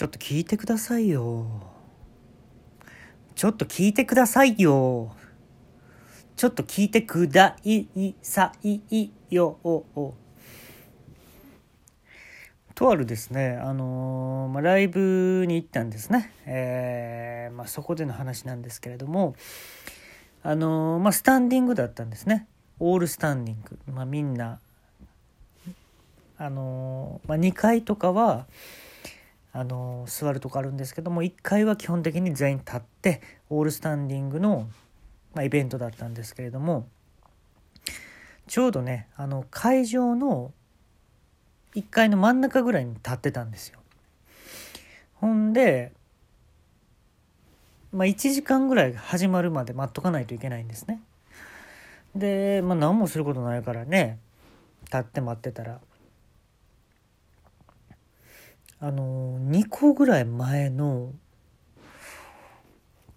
ちょっと聞いてくださいよ。ちょっと聞いてくださいよ。ちょっと聞いてくだいさいよ。とあるですね、あのー、まあ、ライブに行ったんですね。えー、まあ、そこでの話なんですけれども、あのー、まあ、スタンディングだったんですね。オールスタンディング。ま、みんな、あのま、2階とかは、あの座るとこあるんですけども1階は基本的に全員立ってオールスタンディングの、まあ、イベントだったんですけれどもちょうどねあの会場の1階の真ん中ぐらいに立ってたんですよ。ほんで、まあ、1時間ぐらい始まるまで待っとかないといけないんですね。で、まあ、何もすることないからね立って待ってたらあの2個ぐらい前の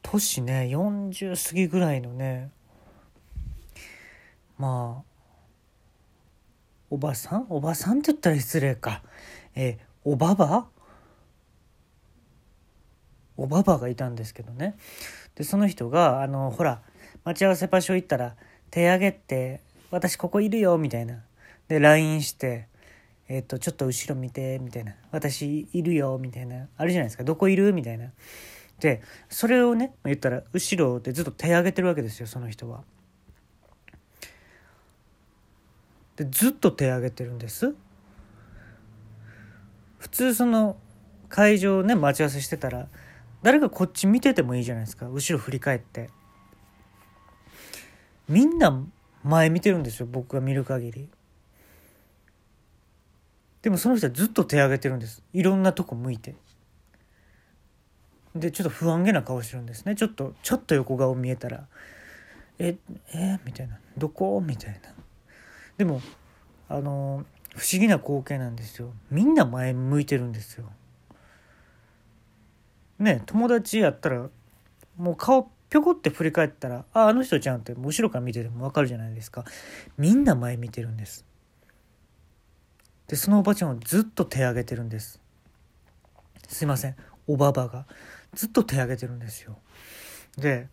年ね40過ぎぐらいのねまあおばさん？おばさんって言ったら失礼か。えおばば？おばばがいたんですけどね。でその人があのほら待ち合わせ場所行ったら手挙げて「私ここいるよ」みたいな。で LINE してえっ、と、ちょっと後ろ見て、みたいな。私いるよ、みたいな。あるじゃないですか。どこいる？みたいな。で、それをね、言ったら、後ろでずっと手挙げてるわけですよ、その人は。で、ずっと手挙げてるんです。普通その会場ね、待ち合わせしてたら、誰かこっち見ててもいいじゃないですか。後ろ振り返って。みんな前見てるんですよ、僕が見る限り。でもその人はずっと手挙げてるんです。いろんなとこ向いて。でちょっと不安げな顔してるんですね。ちょっとちょっと横顔見えたら「ええみたいな「どこ?」みたいな。でもあの不思議な光景なんですよ。みんな前向いてるんですよ。ね友達やったらもう顔ぴょこって振り返ったら「ああの人ちゃん」って後ろから見てても分かるじゃないですか。みんな前見てるんです。でそのおばちゃんはずっと手挙げてるんです。すいません。おばばが。ずっと手挙げてるんですよ。で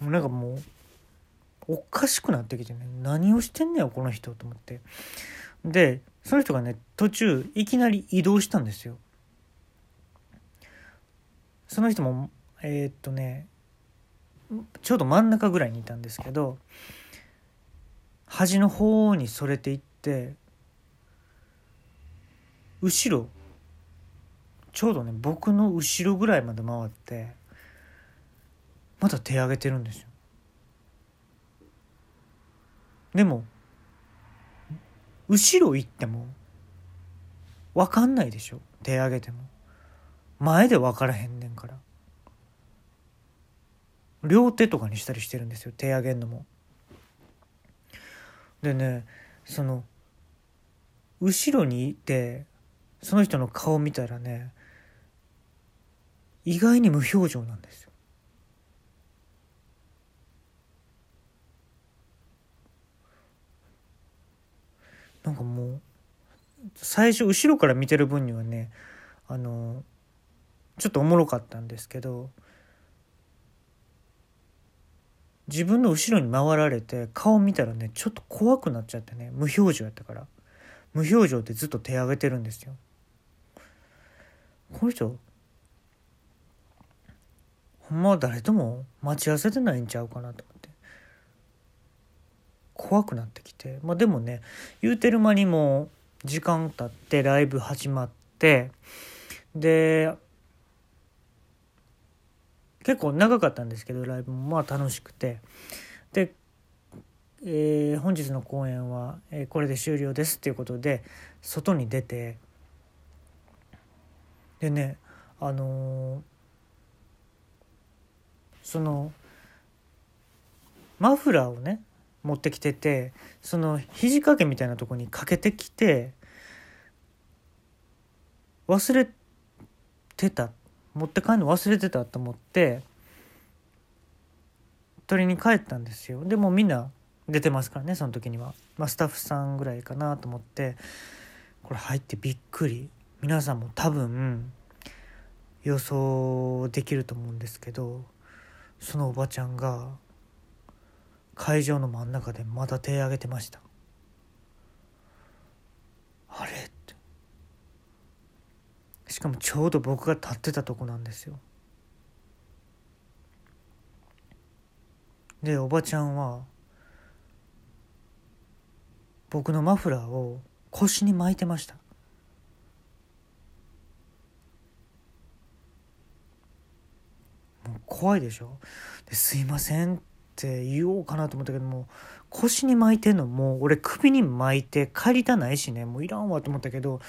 なんかもうおかしくなってきてね。何をしてんねんこの人と思って。でその人がね途中いきなり移動したんですよ。その人もえー、っとねちょうど真ん中ぐらいにいたんですけど端の方にそれていって後ろちょうどね僕の後ろぐらいまで回ってまた手上げてるんですよ。でも後ろ行っても分かんないでしょ。手上げても。前で分からへんねんから。両手とかにしたりしてるんですよ手上げんのも。でねその後ろにいてその人の顔見たらね意外に無表情なんですよ。なんかもう最初後ろから見てる分にはねあのちょっとおもろかったんですけど自分の後ろに回られて顔見たらねちょっと怖くなっちゃってね無表情やったから無表情でずっと手挙げてるんですよ。この人ほんま誰とも待ち合わせてないんちゃうかなと思って。怖くなってきて。まあでもね言うてる間にも時間経ってライブ始まってで結構長かったんですけどライブもまあ楽しくて。で、えー、本日の公演は、えー、これで終了ですっていうことで外に出てでねあのー、そのマフラーをね持ってきててその肘掛けみたいなとこにかけてきて忘れてた。持って帰るの忘れてたと思って取りに帰ったんですよ。でもみんな出てますからねその時には、まあ、スタッフさんぐらいかなと思ってこれ入ってびっくり。皆さんも多分予想できると思うんですけどそのおばちゃんが会場の真ん中でまた手挙げてました。あれ？って。しかもちょうど僕が立ってたとこなんですよ。でおばちゃんは僕のマフラーを腰に巻いてましたもう怖いでしょ？ですいませんって言おうかなと思ったけども腰に巻いてんのもう俺首に巻いて帰りたないしねもういらんわと思ったけど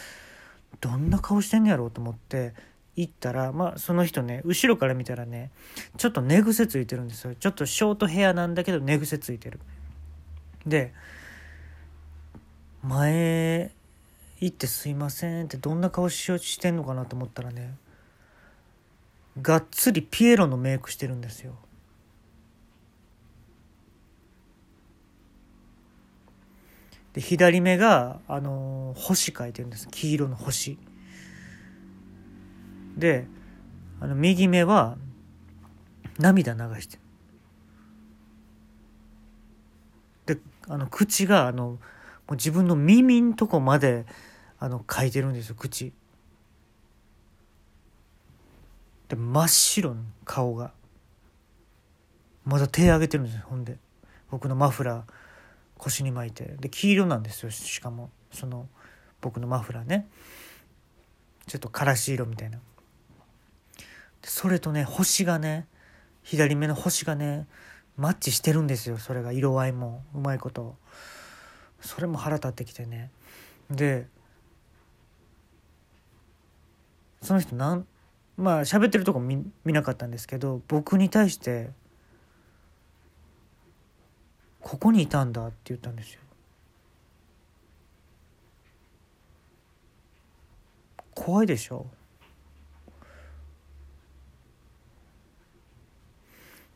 どんな顔してんのやろうと思って行ったらまあその人ね後ろから見たらねちょっと寝癖ついてるんですよ。ちょっとショートヘアなんだけど寝癖ついてる。で前行ってすいませんってどんな顔しようしてんのかなと思ったらねがっつりピエロのメイクしてるんですよ。で左目があの星描いてるんです。黄色の星。であの右目は涙流してる。であの口があのもう自分の耳んとこまであの書いてるんですよ口で真っ白の顔が。まだ手上げてるんですよ。ほんで僕のマフラー腰に巻いて。で黄色なんですよ。しかもその僕のマフラーね。ちょっとからし色みたいな。それとね星がね左目の星がねマッチしてるんですよ。それが色合いもうまいこと。それも腹立ってきてね。でその人なんまあ喋ってるとこ見見なかったんですけど僕に対して「ここにいたんだ」って言ったんですよ。怖いでしょ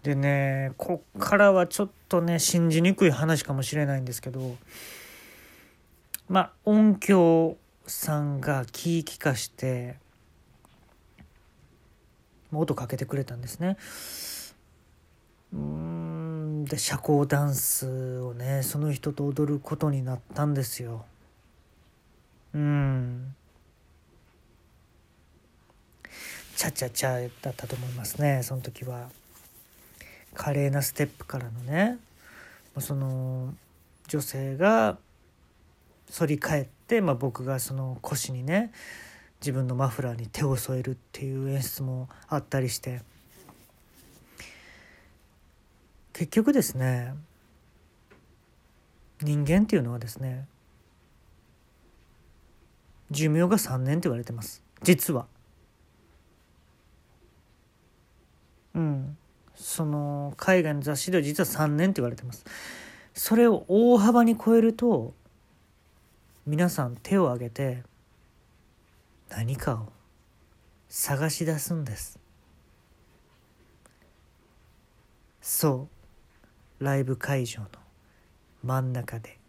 でねこっからはちょっとね信じにくい話かもしれないんですけどまあ音響さんが気ぃ利かして音かけてくれたんですね。うんで社交ダンスをねその人と踊ることになったんですよ。うん。チャチャチャだったと思いますねその時は。華麗なステップからのねその女性が反り返って、まあ、僕がその腰にね自分のマフラーに手を添えるっていう演出もあったりして。結局ですね人間っていうのはですね寿命が3年って言われてます。実は。うん。その海外の雑誌では実は3年って言われてます。それを大幅に超えると皆さん手を挙げて何かを探し出すんです。そうライブ会場の真ん中で